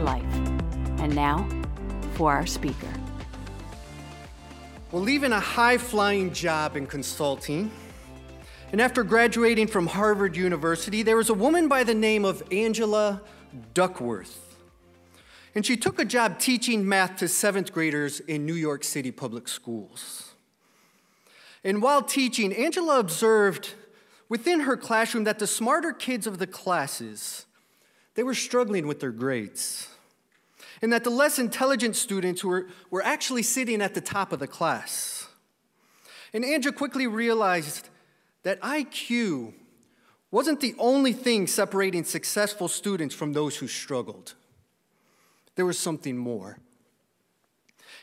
life. And now for our speaker. Well, leaving a high flying job in consulting, and after graduating from Harvard University, there was a woman by the name of Angela Duckworth. And she took a job teaching math to seventh graders in New York City public schools. And while teaching, Angela observed within her classroom that the smarter kids of the classes, they were struggling with their grades. And that the less intelligent students were, were actually sitting at the top of the class. And Angela quickly realized that IQ wasn't the only thing separating successful students from those who struggled. There was something more.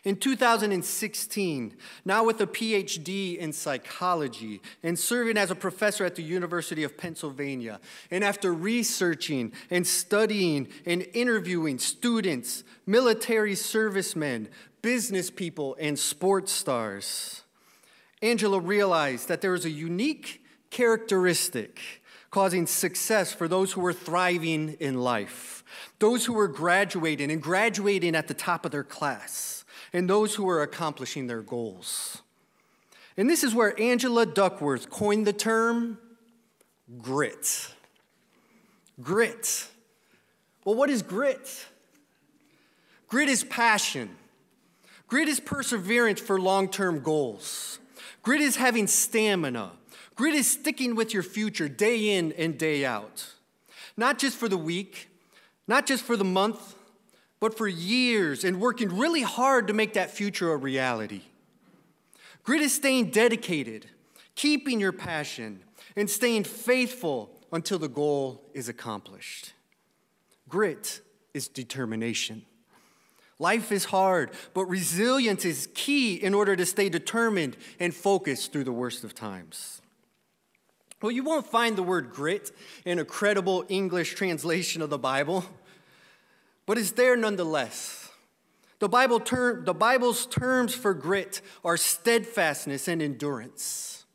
In 2016, now with a PhD in psychology and serving as a professor at the University of Pennsylvania, and after researching and studying and interviewing students, military servicemen, business people, and sports stars, Angela realized that there was a unique characteristic causing success for those who were thriving in life, those who were graduating and graduating at the top of their class and those who are accomplishing their goals. And this is where Angela Duckworth coined the term grit. Grit. Well, what is grit? Grit is passion. Grit is perseverance for long term goals. Grit is having stamina. Grit is sticking with your future day in and day out. Not just for the week, not just for the month, but for years and working really hard to make that future a reality. Grit is staying dedicated, keeping your passion, and staying faithful until the goal is accomplished. Grit is determination. Life is hard, but resilience is key in order to stay determined and focused through the worst of times. Well, you won't find the word grit in a credible English translation of the Bible but it's there nonetheless. The, Bible the Bible's terms for grit are steadfastness and endurance.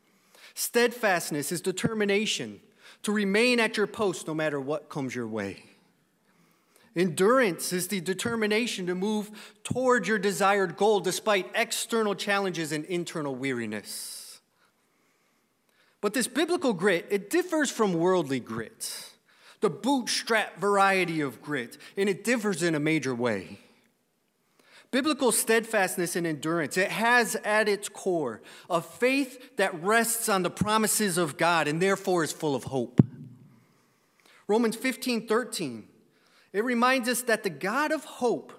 Steadfastness is determination to remain at your post no matter what comes your way. Endurance is the determination to move toward your desired goal despite external challenges and internal weariness. But this biblical grit, it differs from worldly grit the bootstrap variety of grit, and it differs in a major way. Biblical steadfastness and endurance, it has at its core a faith that rests on the promises of God and therefore is full of hope. Romans 15 13, it reminds us that the God of hope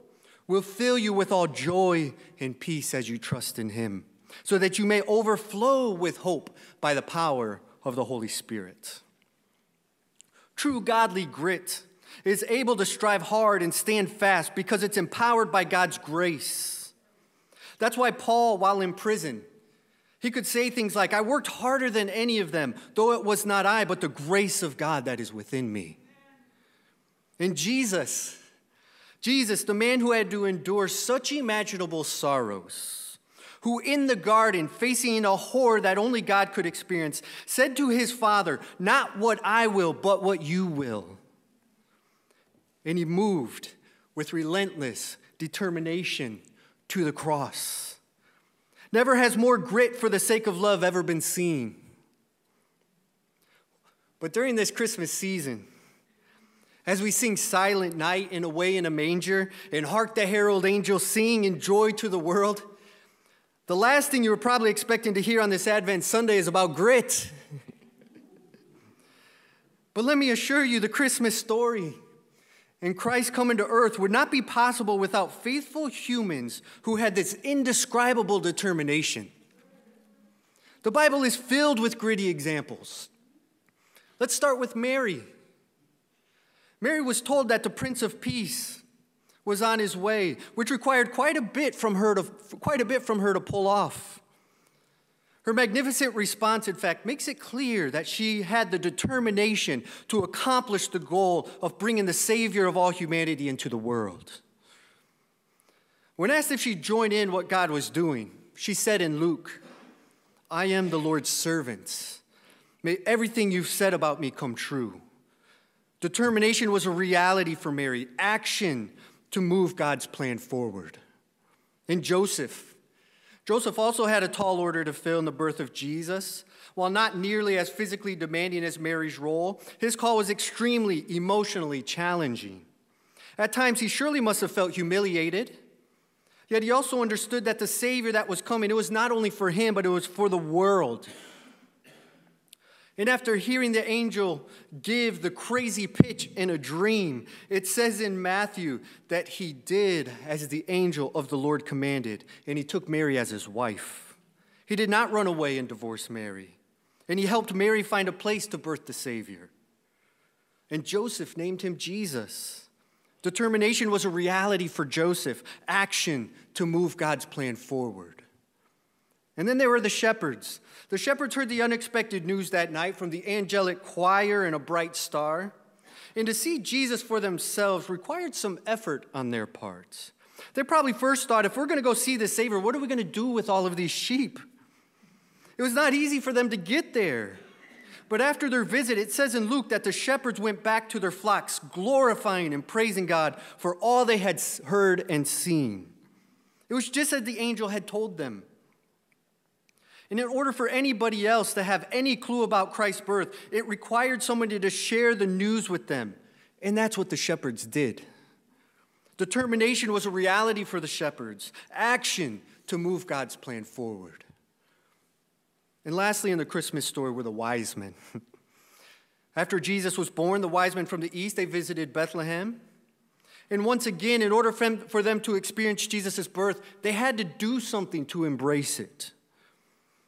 will fill you with all joy and peace as you trust in Him, so that you may overflow with hope by the power of the Holy Spirit. True godly grit is able to strive hard and stand fast because it's empowered by God's grace. That's why Paul, while in prison, he could say things like, I worked harder than any of them, though it was not I, but the grace of God that is within me. And Jesus, Jesus, the man who had to endure such imaginable sorrows, who in the garden, facing a horror that only God could experience, said to his father, Not what I will, but what you will. And he moved with relentless determination to the cross. Never has more grit for the sake of love ever been seen. But during this Christmas season, as we sing Silent Night and Away in a Manger and Hark the Herald Angels sing in joy to the world, the last thing you were probably expecting to hear on this Advent Sunday is about grit. but let me assure you, the Christmas story and Christ coming to earth would not be possible without faithful humans who had this indescribable determination. The Bible is filled with gritty examples. Let's start with Mary. Mary was told that the Prince of Peace was on his way, which required quite a bit from her to, quite a bit from her to pull off. Her magnificent response, in fact, makes it clear that she had the determination to accomplish the goal of bringing the Savior of all humanity into the world. When asked if she joined in what God was doing, she said in Luke, I am the Lord's servant. May everything you've said about me come true. Determination was a reality for Mary, action to move God's plan forward. And Joseph, Joseph also had a tall order to fill in the birth of Jesus. While not nearly as physically demanding as Mary's role, his call was extremely emotionally challenging. At times, he surely must have felt humiliated. Yet he also understood that the Savior that was coming, it was not only for him, but it was for the world. And after hearing the angel give the crazy pitch in a dream, it says in Matthew that he did as the angel of the Lord commanded, and he took Mary as his wife. He did not run away and divorce Mary, and he helped Mary find a place to birth the Savior. And Joseph named him Jesus. Determination was a reality for Joseph, action to move God's plan forward. And then there were the shepherds. The shepherds heard the unexpected news that night from the angelic choir and a bright star. And to see Jesus for themselves required some effort on their parts. They probably first thought, if we're going to go see the Savior, what are we going to do with all of these sheep? It was not easy for them to get there. But after their visit, it says in Luke that the shepherds went back to their flocks, glorifying and praising God for all they had heard and seen. It was just as the angel had told them. And in order for anybody else to have any clue about Christ's birth, it required somebody to share the news with them. And that's what the shepherds did. Determination was a reality for the shepherds, action to move God's plan forward. And lastly, in the Christmas story were the wise men. After Jesus was born, the wise men from the east, they visited Bethlehem. And once again, in order for them to experience Jesus' birth, they had to do something to embrace it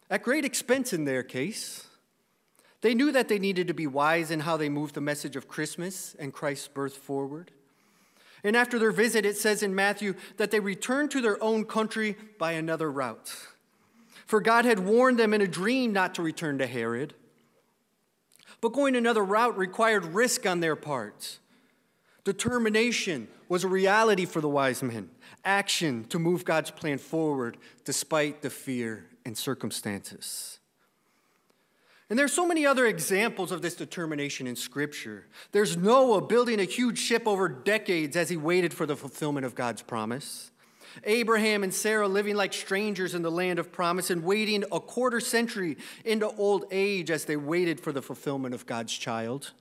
at great expense in their case. They knew that they needed to be wise in how they moved the message of Christmas and Christ's birth forward. And after their visit, it says in Matthew that they returned to their own country by another route. For God had warned them in a dream not to return to Herod. But going another route required risk on their part. Determination was a reality for the wise men, action to move God's plan forward despite the fear and circumstances. And there's so many other examples of this determination in Scripture. There's Noah building a huge ship over decades as he waited for the fulfillment of God's promise. Abraham and Sarah living like strangers in the land of promise and waiting a quarter century into old age as they waited for the fulfillment of God's child.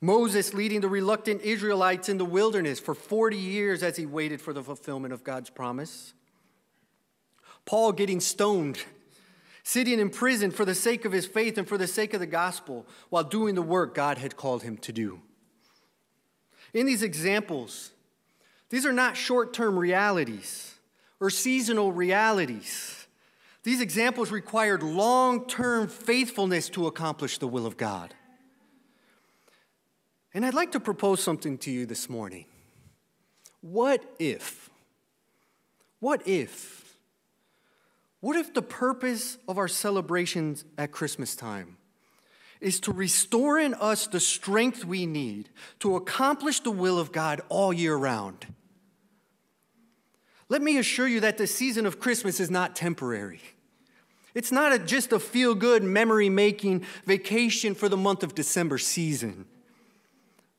Moses leading the reluctant Israelites in the wilderness for 40 years as he waited for the fulfillment of God's promise. Paul getting stoned, sitting in prison for the sake of his faith and for the sake of the gospel while doing the work God had called him to do. In these examples, these are not short term realities or seasonal realities. These examples required long term faithfulness to accomplish the will of God. And I'd like to propose something to you this morning. What if? What if what if the purpose of our celebrations at Christmas time is to restore in us the strength we need to accomplish the will of God all year round? Let me assure you that the season of Christmas is not temporary. It's not a, just a feel good, memory making vacation for the month of December season.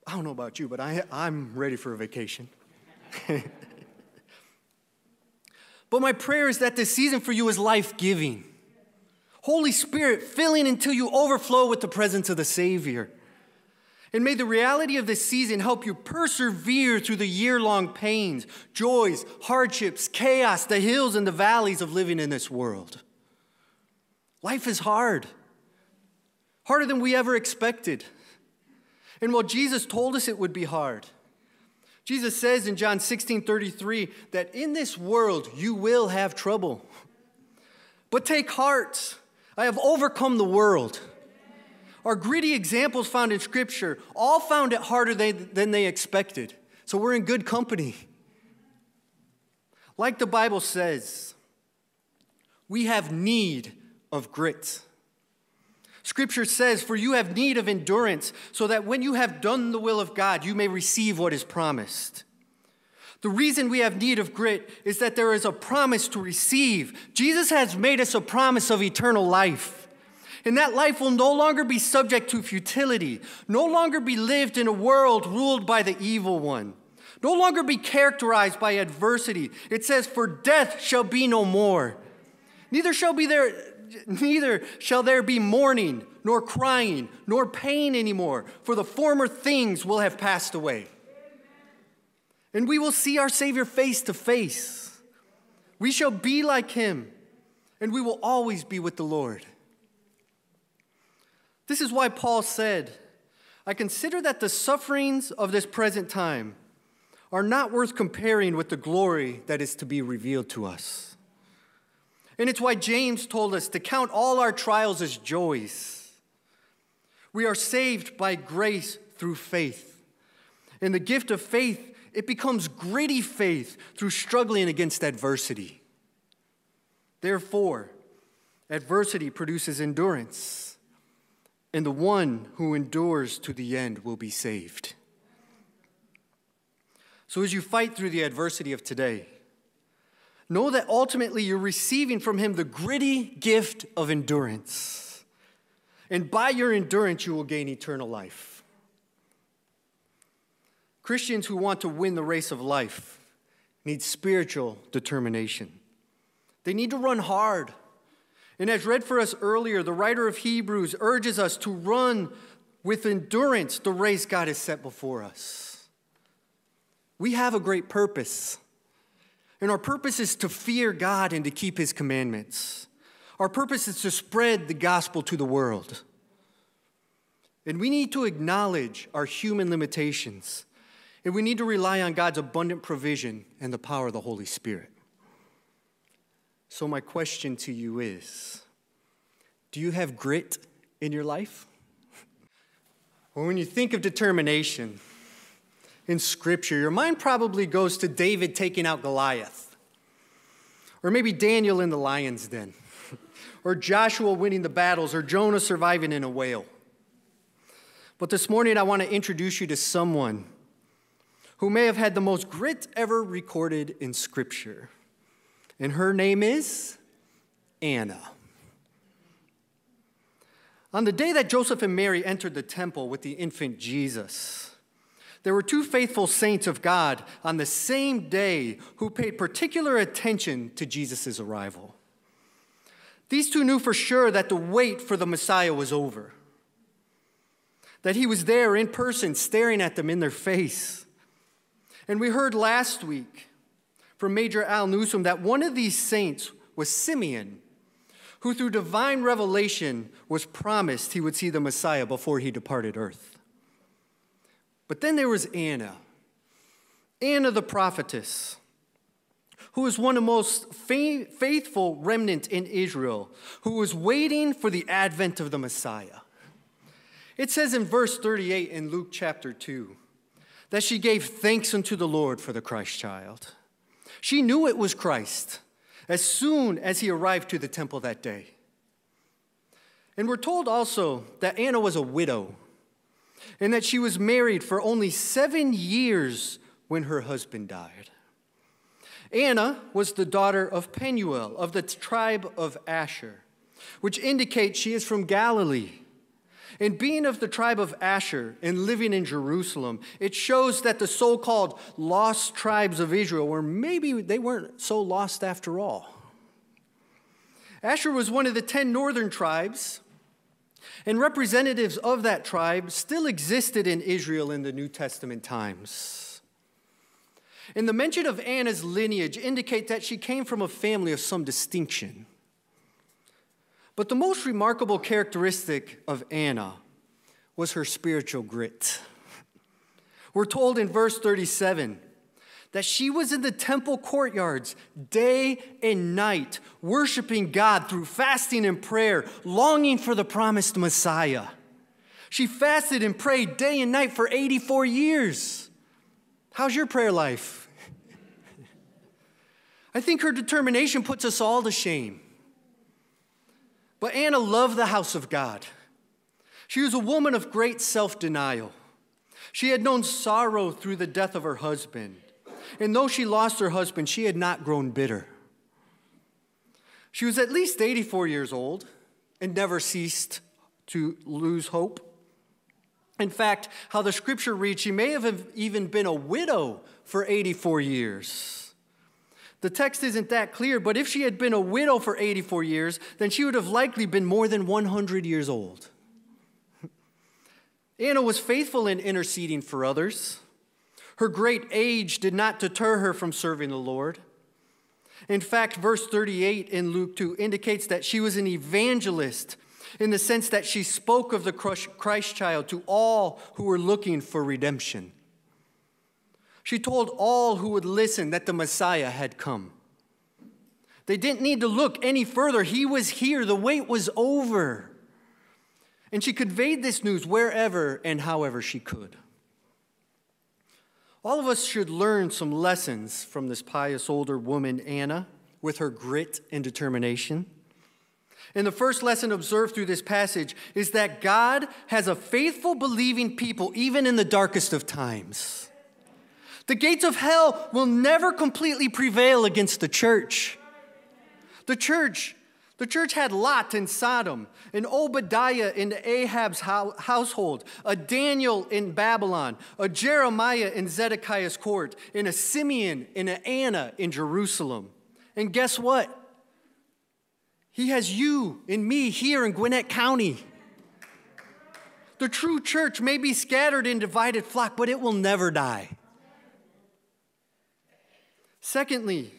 I don't know about you, but I, I'm ready for a vacation. But my prayer is that this season for you is life giving. Holy Spirit filling until you overflow with the presence of the Savior. And may the reality of this season help you persevere through the year long pains, joys, hardships, chaos, the hills and the valleys of living in this world. Life is hard, harder than we ever expected. And while Jesus told us it would be hard, Jesus says in John 16 33 that in this world you will have trouble. But take heart, I have overcome the world. Our gritty examples found in Scripture all found it harder than they expected. So we're in good company. Like the Bible says, we have need of grit. Scripture says, For you have need of endurance, so that when you have done the will of God, you may receive what is promised. The reason we have need of grit is that there is a promise to receive. Jesus has made us a promise of eternal life. And that life will no longer be subject to futility, no longer be lived in a world ruled by the evil one, no longer be characterized by adversity. It says, For death shall be no more. Neither shall be there neither shall there be mourning, nor crying, nor pain anymore, for the former things will have passed away. And we will see our Savior face to face. We shall be like him, and we will always be with the Lord. This is why Paul said, I consider that the sufferings of this present time are not worth comparing with the glory that is to be revealed to us. And it's why James told us to count all our trials as joys. We are saved by grace through faith. And the gift of faith, it becomes gritty faith through struggling against adversity. Therefore, adversity produces endurance, and the one who endures to the end will be saved. So, as you fight through the adversity of today, know that ultimately you're receiving from Him the gritty gift of endurance. And by your endurance, you will gain eternal life. Christians who want to win the race of life need spiritual determination. They need to run hard. And as read for us earlier, the writer of Hebrews urges us to run with endurance the race God has set before us. We have a great purpose. And our purpose is to fear God and to keep his commandments. Our purpose is to spread the gospel to the world. And we need to acknowledge our human limitations. And we need to rely on God's abundant provision and the power of the Holy Spirit. So, my question to you is Do you have grit in your life? Well, when you think of determination, in Scripture, your mind probably goes to David taking out Goliath, or maybe Daniel in the lion's den, or Joshua winning the battles, or Jonah surviving in a whale. But this morning, I want to introduce you to someone who may have had the most grit ever recorded in Scripture. And her name is Anna. On the day that Joseph and Mary entered the temple with the infant Jesus, there were two faithful saints of God on the same day who paid particular attention to Jesus' arrival. These two knew for sure that the wait for the Messiah was over, that he was there in person, staring at them in their face. And we heard last week from Major Al Newsom that one of these saints was Simeon, who through divine revelation was promised he would see the Messiah before he departed earth. But then there was Anna, Anna the prophetess, who was one of the most faithful remnant in Israel, who was waiting for the advent of the Messiah. It says in verse 38 in Luke chapter 2 that she gave thanks unto the Lord for the Christ child. She knew it was Christ as soon as he arrived to the temple that day. And we're told also that Anna was a widow and that she was married for only seven years when her husband died. Anna was the daughter of Penuel of the tribe of Asher, which indicates she is from Galilee. And being of the tribe of Asher and living in Jerusalem, it shows that the so called lost tribes of Israel were maybe they weren't so lost after all. Asher was one of the ten northern tribes and representatives of that tribe still existed in Israel in the New Testament times. And the mention of Anna's lineage indicate that she came from a family of some distinction. But the most remarkable characteristic of Anna was her spiritual grit. We're told in verse 37 that she was in the temple courtyards day and night, worshiping God through fasting and prayer, longing for the promised Messiah. She fasted and prayed day and night for 84 years. How's your prayer life? I think her determination puts us all to shame. But Anna loved the house of God. She was a woman of great self denial. She had known sorrow through the death of her husband. And though she lost her husband, she had not grown bitter. She was at least 84 years old and never ceased to lose hope. In fact, how the scripture reads, she may have even been a widow for 84 years. The text isn't that clear, but if she had been a widow for 84 years, then she would have likely been more than 100 years old. Anna was faithful in interceding for others. Her great age did not deter her from serving the Lord. In fact, verse 38 in Luke 2 indicates that she was an evangelist in the sense that she spoke of the Christ child to all who were looking for redemption. She told all who would listen that the Messiah had come. They didn't need to look any further. He was here. The wait was over. And she conveyed this news wherever and however she could. All of us should learn some lessons from this pious older woman, Anna, with her grit and determination. And the first lesson observed through this passage is that God has a faithful, believing people even in the darkest of times. The gates of hell will never completely prevail against the church. The church, the church had Lot in Sodom, an Obadiah in Ahab's household, a Daniel in Babylon, a Jeremiah in Zedekiah's court, and a Simeon and an Anna in Jerusalem. And guess what? He has you and me here in Gwinnett County. The true church may be scattered in divided flock, but it will never die. Secondly,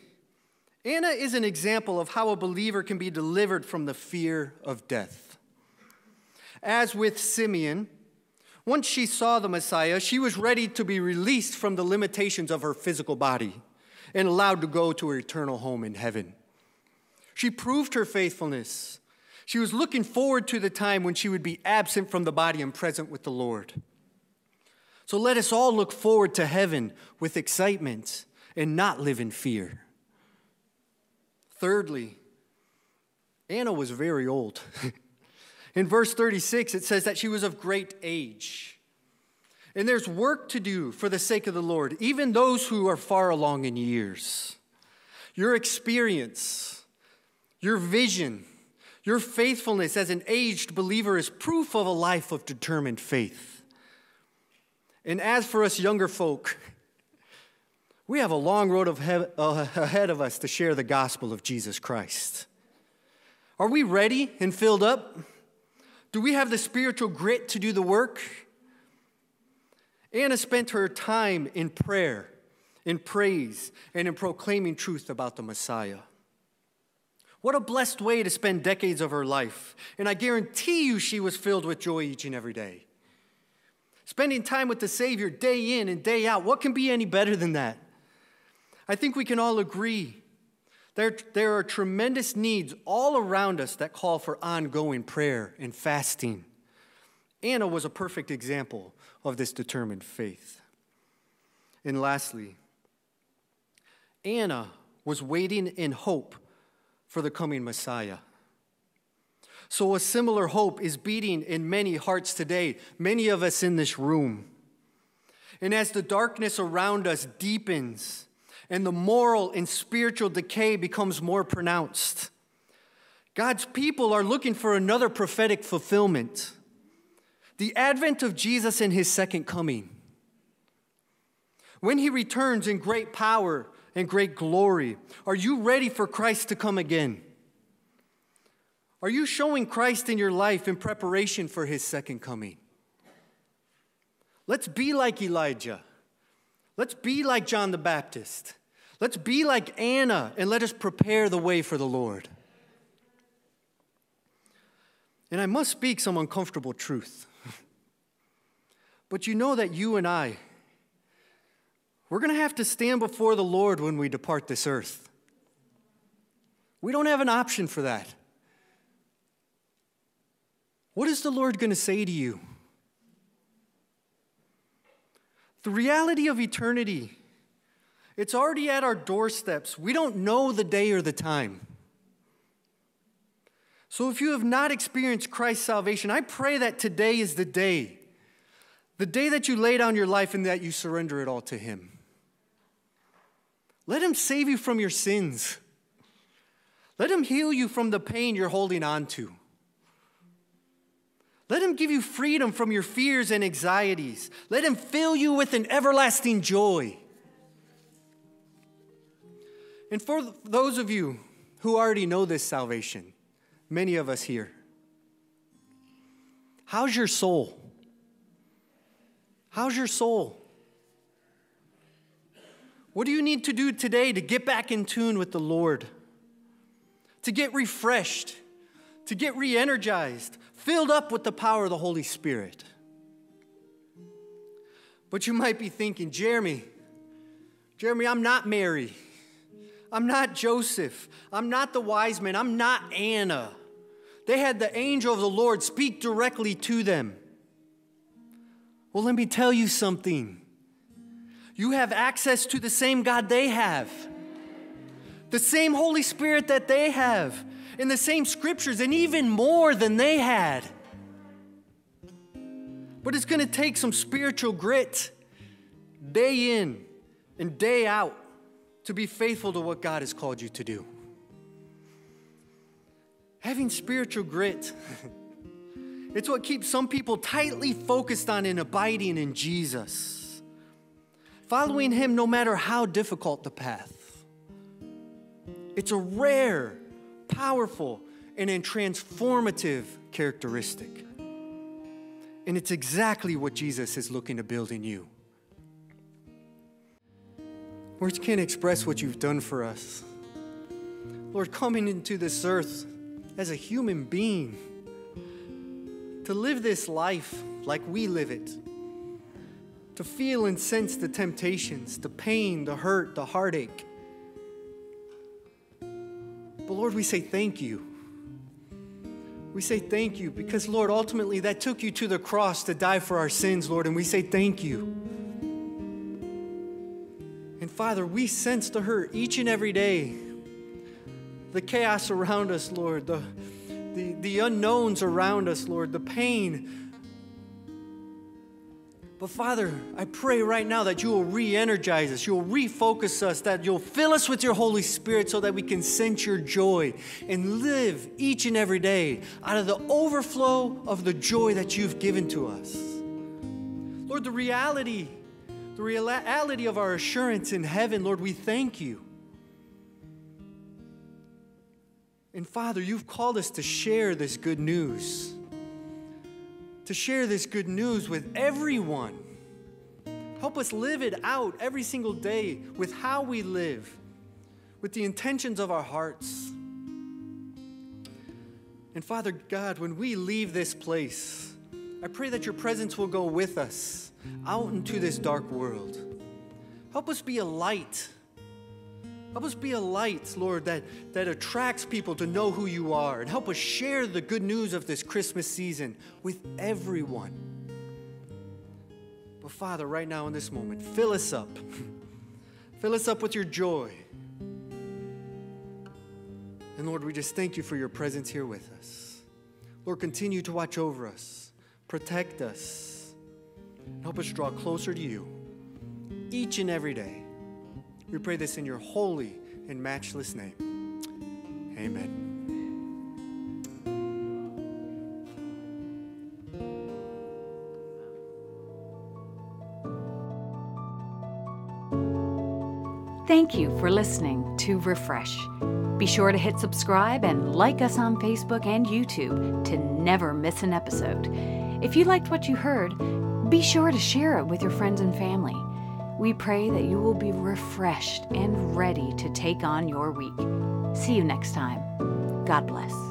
Anna is an example of how a believer can be delivered from the fear of death. As with Simeon, once she saw the Messiah, she was ready to be released from the limitations of her physical body and allowed to go to her eternal home in heaven. She proved her faithfulness. She was looking forward to the time when she would be absent from the body and present with the Lord. So let us all look forward to heaven with excitement and not live in fear. Thirdly, Anna was very old. in verse 36, it says that she was of great age. And there's work to do for the sake of the Lord, even those who are far along in years. Your experience, your vision, your faithfulness as an aged believer is proof of a life of determined faith. And as for us younger folk, we have a long road of he- uh, ahead of us to share the gospel of Jesus Christ. Are we ready and filled up? Do we have the spiritual grit to do the work? Anna spent her time in prayer, in praise, and in proclaiming truth about the Messiah. What a blessed way to spend decades of her life. And I guarantee you she was filled with joy each and every day. Spending time with the Savior day in and day out, what can be any better than that? I think we can all agree there, there are tremendous needs all around us that call for ongoing prayer and fasting. Anna was a perfect example of this determined faith. And lastly, Anna was waiting in hope for the coming Messiah. So, a similar hope is beating in many hearts today, many of us in this room. And as the darkness around us deepens, and the moral and spiritual decay becomes more pronounced. God's people are looking for another prophetic fulfillment the advent of Jesus and his second coming. When he returns in great power and great glory, are you ready for Christ to come again? Are you showing Christ in your life in preparation for his second coming? Let's be like Elijah. Let's be like John the Baptist. Let's be like Anna and let us prepare the way for the Lord. And I must speak some uncomfortable truth. but you know that you and I, we're going to have to stand before the Lord when we depart this earth. We don't have an option for that. What is the Lord going to say to you? The reality of eternity It's already at our doorsteps. We don't know the day or the time. So if you have not experienced Christ's salvation, I pray that today is the day. The day that you lay down your life and that you surrender it all to Him. Let Him save you from your sins. Let Him heal you from the pain you're holding on to. Let Him give you freedom from your fears and anxieties. Let Him fill you with an everlasting joy. And for those of you who already know this salvation, many of us here, how's your soul? How's your soul? What do you need to do today to get back in tune with the Lord? To get refreshed, to get re energized, filled up with the power of the Holy Spirit. But you might be thinking, Jeremy, Jeremy, I'm not Mary. I'm not Joseph. I'm not the wise men. I'm not Anna. They had the angel of the Lord speak directly to them. Well, let me tell you something. You have access to the same God they have, the same Holy Spirit that they have, in the same scriptures, and even more than they had. But it's going to take some spiritual grit day in and day out to be faithful to what God has called you to do. Having spiritual grit, it's what keeps some people tightly focused on and abiding in Jesus, following Him no matter how difficult the path. It's a rare, powerful, and a transformative characteristic. And it's exactly what Jesus is looking to build in you. Words can't express what you've done for us. Lord, coming into this earth as a human being, to live this life like we live it, to feel and sense the temptations, the pain, the hurt, the heartache. But Lord, we say thank you. We say thank you because, Lord, ultimately that took you to the cross to die for our sins, Lord, and we say thank you. And Father, we sense the hurt each and every day. The chaos around us, Lord, the, the, the unknowns around us, Lord, the pain. But Father, I pray right now that you will re energize us, you'll refocus us, that you'll fill us with your Holy Spirit so that we can sense your joy and live each and every day out of the overflow of the joy that you've given to us. Lord, the reality the reality of our assurance in heaven, Lord, we thank you. And Father, you've called us to share this good news, to share this good news with everyone. Help us live it out every single day with how we live, with the intentions of our hearts. And Father God, when we leave this place, I pray that your presence will go with us out into this dark world. Help us be a light. Help us be a light, Lord, that, that attracts people to know who you are. And help us share the good news of this Christmas season with everyone. But Father, right now in this moment, fill us up. fill us up with your joy. And Lord, we just thank you for your presence here with us. Lord, continue to watch over us, protect us Help us draw closer to you each and every day. We pray this in your holy and matchless name. Amen. Thank you for listening to Refresh. Be sure to hit subscribe and like us on Facebook and YouTube to never miss an episode. If you liked what you heard, be sure to share it with your friends and family. We pray that you will be refreshed and ready to take on your week. See you next time. God bless.